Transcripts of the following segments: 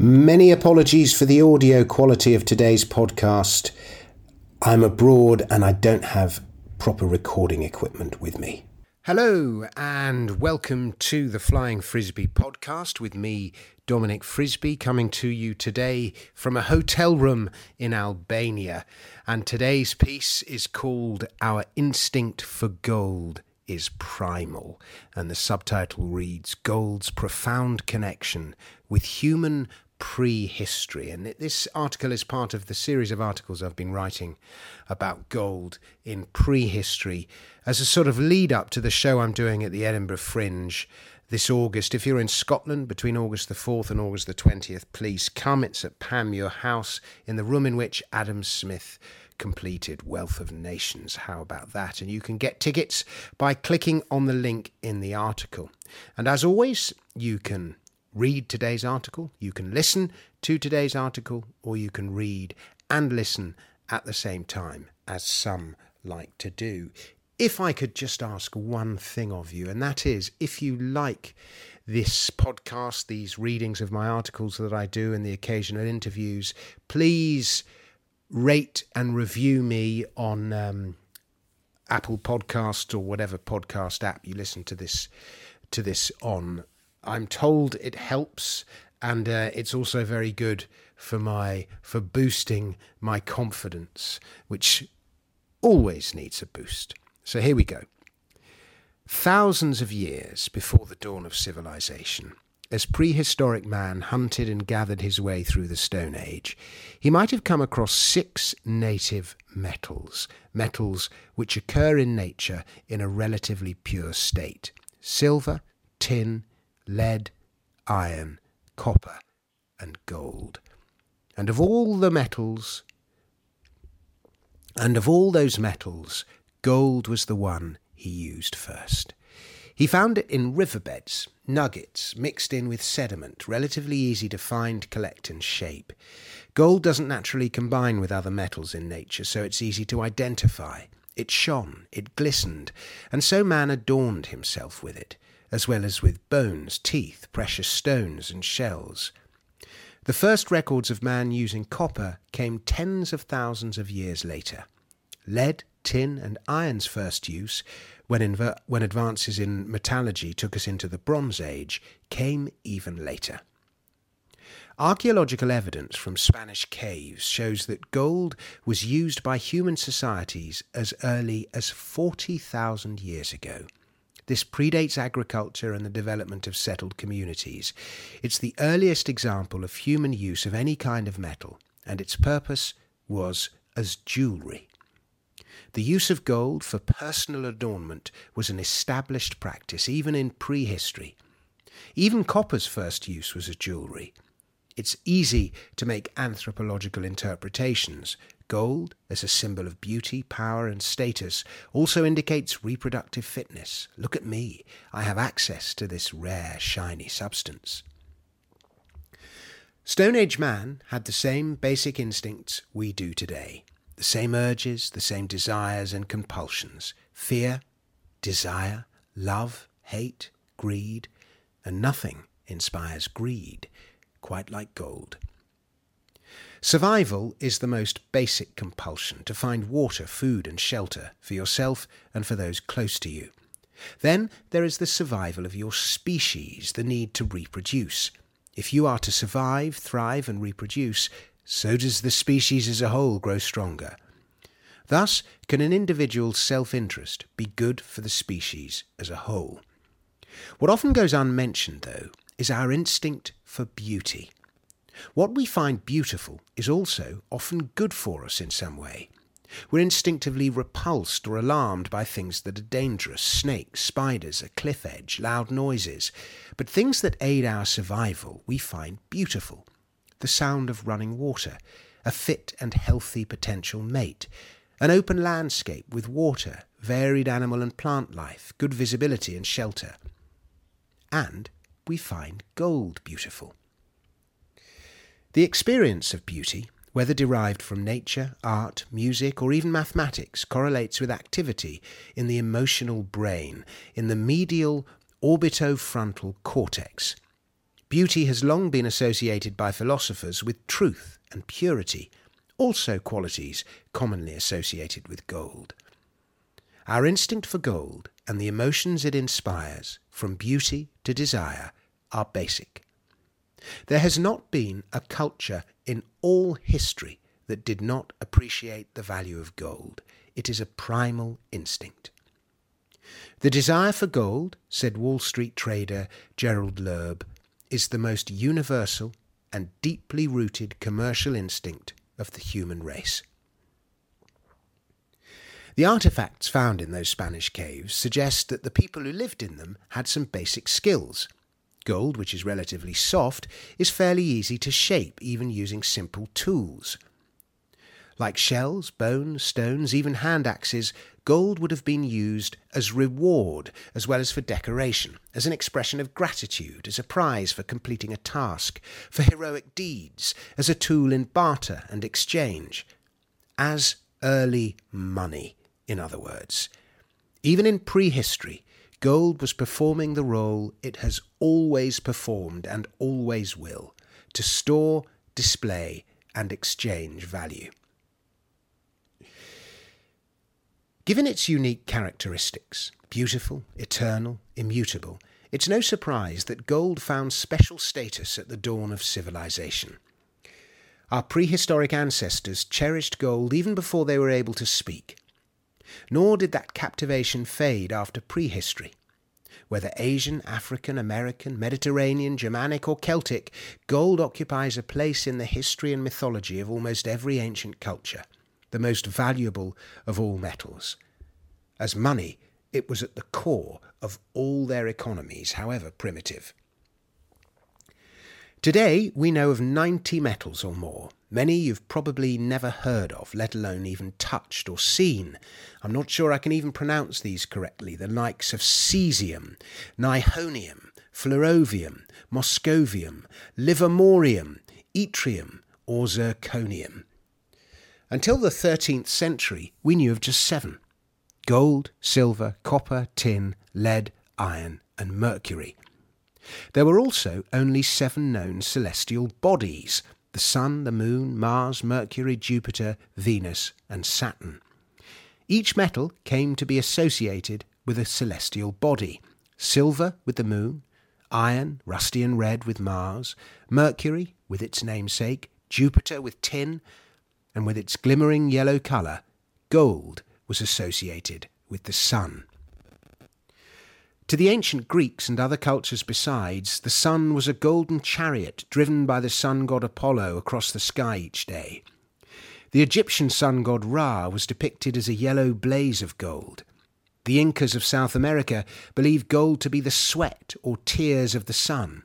Many apologies for the audio quality of today's podcast. I'm abroad and I don't have proper recording equipment with me. Hello, and welcome to the Flying Frisby podcast with me, Dominic Frisby, coming to you today from a hotel room in Albania. And today's piece is called Our Instinct for Gold is Primal, and the subtitle reads Gold's Profound Connection with Human prehistory. And this article is part of the series of articles I've been writing about gold in prehistory as a sort of lead up to the show I'm doing at the Edinburgh Fringe this August. If you're in Scotland between August the 4th and August the 20th, please come. It's at Panmure House in the room in which Adam Smith completed Wealth of Nations. How about that? And you can get tickets by clicking on the link in the article. And as always, you can read today's article, you can listen to today's article, or you can read and listen at the same time, as some like to do. If I could just ask one thing of you, and that is if you like this podcast, these readings of my articles that I do, and the occasional interviews, please rate and review me on um, Apple Podcasts or whatever podcast app you listen to this to this on. I'm told it helps, and uh, it's also very good for my for boosting my confidence, which always needs a boost. So here we go. Thousands of years before the dawn of civilization, as prehistoric man hunted and gathered his way through the Stone Age, he might have come across six native metals, metals which occur in nature in a relatively pure state silver, tin, lead, iron, copper, and gold. And of all the metals, and of all those metals, gold was the one he used first. He found it in riverbeds, nuggets, mixed in with sediment, relatively easy to find, collect, and shape. Gold doesn't naturally combine with other metals in nature, so it's easy to identify. It shone, it glistened, and so man adorned himself with it as well as with bones, teeth, precious stones, and shells. The first records of man using copper came tens of thousands of years later. Lead, tin, and iron's first use, when, when advances in metallurgy took us into the Bronze Age, came even later. Archaeological evidence from Spanish caves shows that gold was used by human societies as early as 40,000 years ago. This predates agriculture and the development of settled communities. It's the earliest example of human use of any kind of metal, and its purpose was as jewellery. The use of gold for personal adornment was an established practice even in prehistory. Even copper's first use was as jewellery. It's easy to make anthropological interpretations. Gold, as a symbol of beauty, power, and status, also indicates reproductive fitness. Look at me. I have access to this rare, shiny substance. Stone Age man had the same basic instincts we do today the same urges, the same desires and compulsions fear, desire, love, hate, greed, and nothing inspires greed quite like gold. Survival is the most basic compulsion to find water, food, and shelter for yourself and for those close to you. Then there is the survival of your species, the need to reproduce. If you are to survive, thrive, and reproduce, so does the species as a whole grow stronger. Thus can an individual's self interest be good for the species as a whole. What often goes unmentioned, though, is our instinct for beauty. What we find beautiful is also often good for us in some way. We're instinctively repulsed or alarmed by things that are dangerous snakes, spiders, a cliff edge, loud noises. But things that aid our survival we find beautiful. The sound of running water, a fit and healthy potential mate, an open landscape with water, varied animal and plant life, good visibility and shelter. And we find gold beautiful. The experience of beauty, whether derived from nature, art, music, or even mathematics, correlates with activity in the emotional brain, in the medial orbitofrontal cortex. Beauty has long been associated by philosophers with truth and purity, also qualities commonly associated with gold. Our instinct for gold and the emotions it inspires, from beauty to desire, are basic. There has not been a culture in all history that did not appreciate the value of gold. It is a primal instinct. The desire for gold, said Wall Street trader Gerald Loeb, is the most universal and deeply rooted commercial instinct of the human race. The artifacts found in those Spanish caves suggest that the people who lived in them had some basic skills. Gold, which is relatively soft, is fairly easy to shape even using simple tools. Like shells, bones, stones, even hand axes, gold would have been used as reward as well as for decoration, as an expression of gratitude, as a prize for completing a task, for heroic deeds, as a tool in barter and exchange, as early money in other words. Even in prehistory, gold was performing the role it has always performed and always will to store, display, and exchange value. Given its unique characteristics beautiful, eternal, immutable it's no surprise that gold found special status at the dawn of civilization. Our prehistoric ancestors cherished gold even before they were able to speak nor did that captivation fade after prehistory. Whether Asian, African, American, Mediterranean, Germanic, or Celtic, gold occupies a place in the history and mythology of almost every ancient culture, the most valuable of all metals. As money, it was at the core of all their economies, however primitive. Today, we know of 90 metals or more, Many you've probably never heard of, let alone even touched or seen. I'm not sure I can even pronounce these correctly, the likes of cesium, nihonium, fluorovium, moscovium, livermorium, yttrium, or zirconium. Until the 13th century, we knew of just seven gold, silver, copper, tin, lead, iron, and mercury. There were also only seven known celestial bodies the Sun, the Moon, Mars, Mercury, Jupiter, Venus, and Saturn. Each metal came to be associated with a celestial body silver with the Moon, iron, rusty and red, with Mars, Mercury with its namesake, Jupiter with tin, and with its glimmering yellow colour, gold was associated with the Sun. To the ancient Greeks and other cultures besides, the sun was a golden chariot driven by the sun god Apollo across the sky each day. The Egyptian sun god Ra was depicted as a yellow blaze of gold. The Incas of South America believed gold to be the sweat or tears of the sun.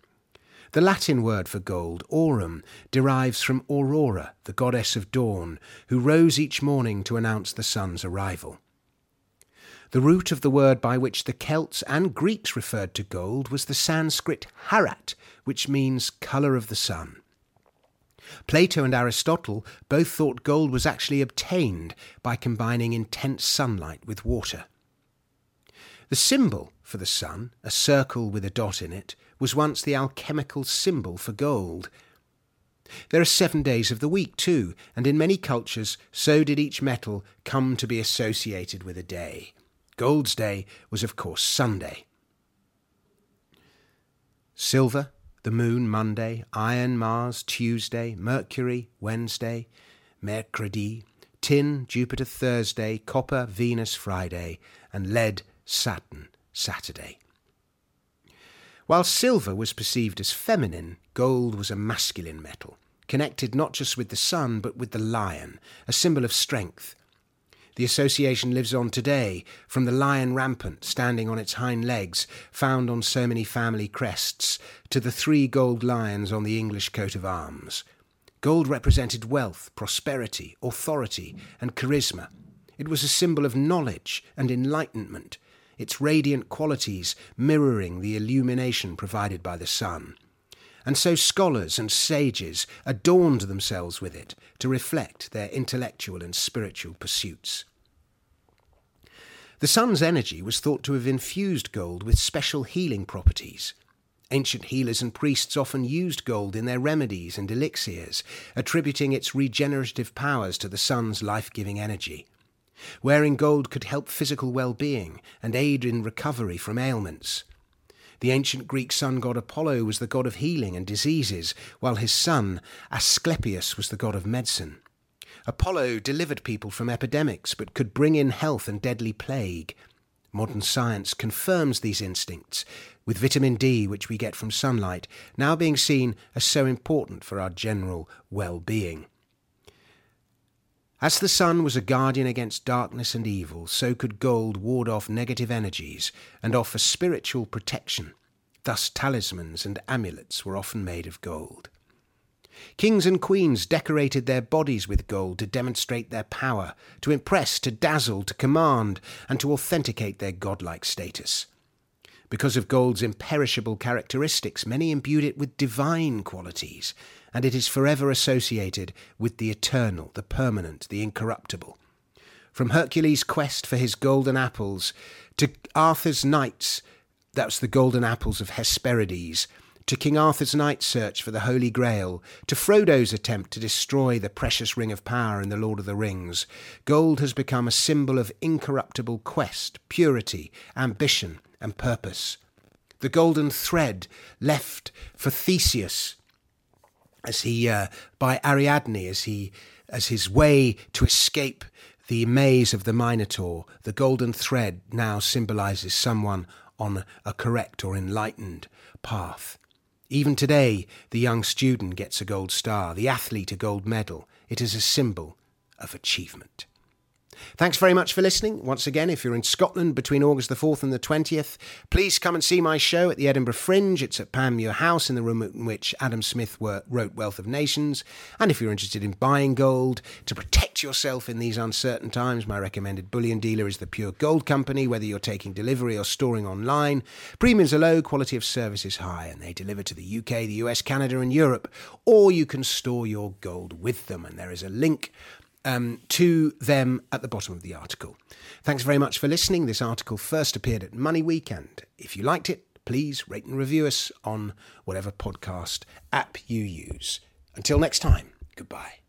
The Latin word for gold, aurum, derives from Aurora, the goddess of dawn, who rose each morning to announce the sun's arrival. The root of the word by which the Celts and Greeks referred to gold was the Sanskrit harat, which means colour of the sun. Plato and Aristotle both thought gold was actually obtained by combining intense sunlight with water. The symbol for the sun, a circle with a dot in it, was once the alchemical symbol for gold. There are seven days of the week, too, and in many cultures so did each metal come to be associated with a day. Gold's Day was, of course, Sunday. Silver, the moon, Monday, iron, Mars, Tuesday, Mercury, Wednesday, Mercredi, tin, Jupiter, Thursday, copper, Venus, Friday, and lead, Saturn, Saturday. While silver was perceived as feminine, gold was a masculine metal, connected not just with the sun but with the lion, a symbol of strength, the association lives on today, from the lion rampant standing on its hind legs, found on so many family crests, to the three gold lions on the English coat of arms. Gold represented wealth, prosperity, authority, and charisma. It was a symbol of knowledge and enlightenment, its radiant qualities mirroring the illumination provided by the sun and so scholars and sages adorned themselves with it to reflect their intellectual and spiritual pursuits. The sun's energy was thought to have infused gold with special healing properties. Ancient healers and priests often used gold in their remedies and elixirs, attributing its regenerative powers to the sun's life giving energy. Wearing gold could help physical well being and aid in recovery from ailments. The ancient Greek sun god Apollo was the god of healing and diseases, while his son, Asclepius, was the god of medicine. Apollo delivered people from epidemics, but could bring in health and deadly plague. Modern science confirms these instincts, with vitamin D, which we get from sunlight, now being seen as so important for our general well being. As the sun was a guardian against darkness and evil, so could gold ward off negative energies and offer spiritual protection. Thus, talismans and amulets were often made of gold. Kings and queens decorated their bodies with gold to demonstrate their power, to impress, to dazzle, to command, and to authenticate their godlike status. Because of gold's imperishable characteristics, many imbued it with divine qualities, and it is forever associated with the eternal, the permanent, the incorruptible. From Hercules' quest for his golden apples to Arthur's knights, that's the golden apples of Hesperides, to King Arthur's knight's search for the Holy Grail, to Frodo's attempt to destroy the precious Ring of Power in The Lord of the Rings, gold has become a symbol of incorruptible quest, purity, ambition, and purpose. The golden thread left for Theseus as he uh, by Ariadne as he as his way to escape the maze of the Minotaur, the golden thread now symbolizes someone on a correct or enlightened path. Even today, the young student gets a gold star, the athlete a gold medal. It is a symbol of achievement. Thanks very much for listening. Once again, if you're in Scotland between August the 4th and the 20th, please come and see my show at the Edinburgh Fringe. It's at Panmure House in the room in which Adam Smith wrote Wealth of Nations. And if you're interested in buying gold to protect yourself in these uncertain times, my recommended bullion dealer is the Pure Gold Company, whether you're taking delivery or storing online. Premiums are low, quality of service is high, and they deliver to the UK, the US, Canada, and Europe. Or you can store your gold with them, and there is a link um, to them at the bottom of the article. Thanks very much for listening. This article first appeared at MoneyWeek. If you liked it, please rate and review us on whatever podcast app you use. Until next time, goodbye.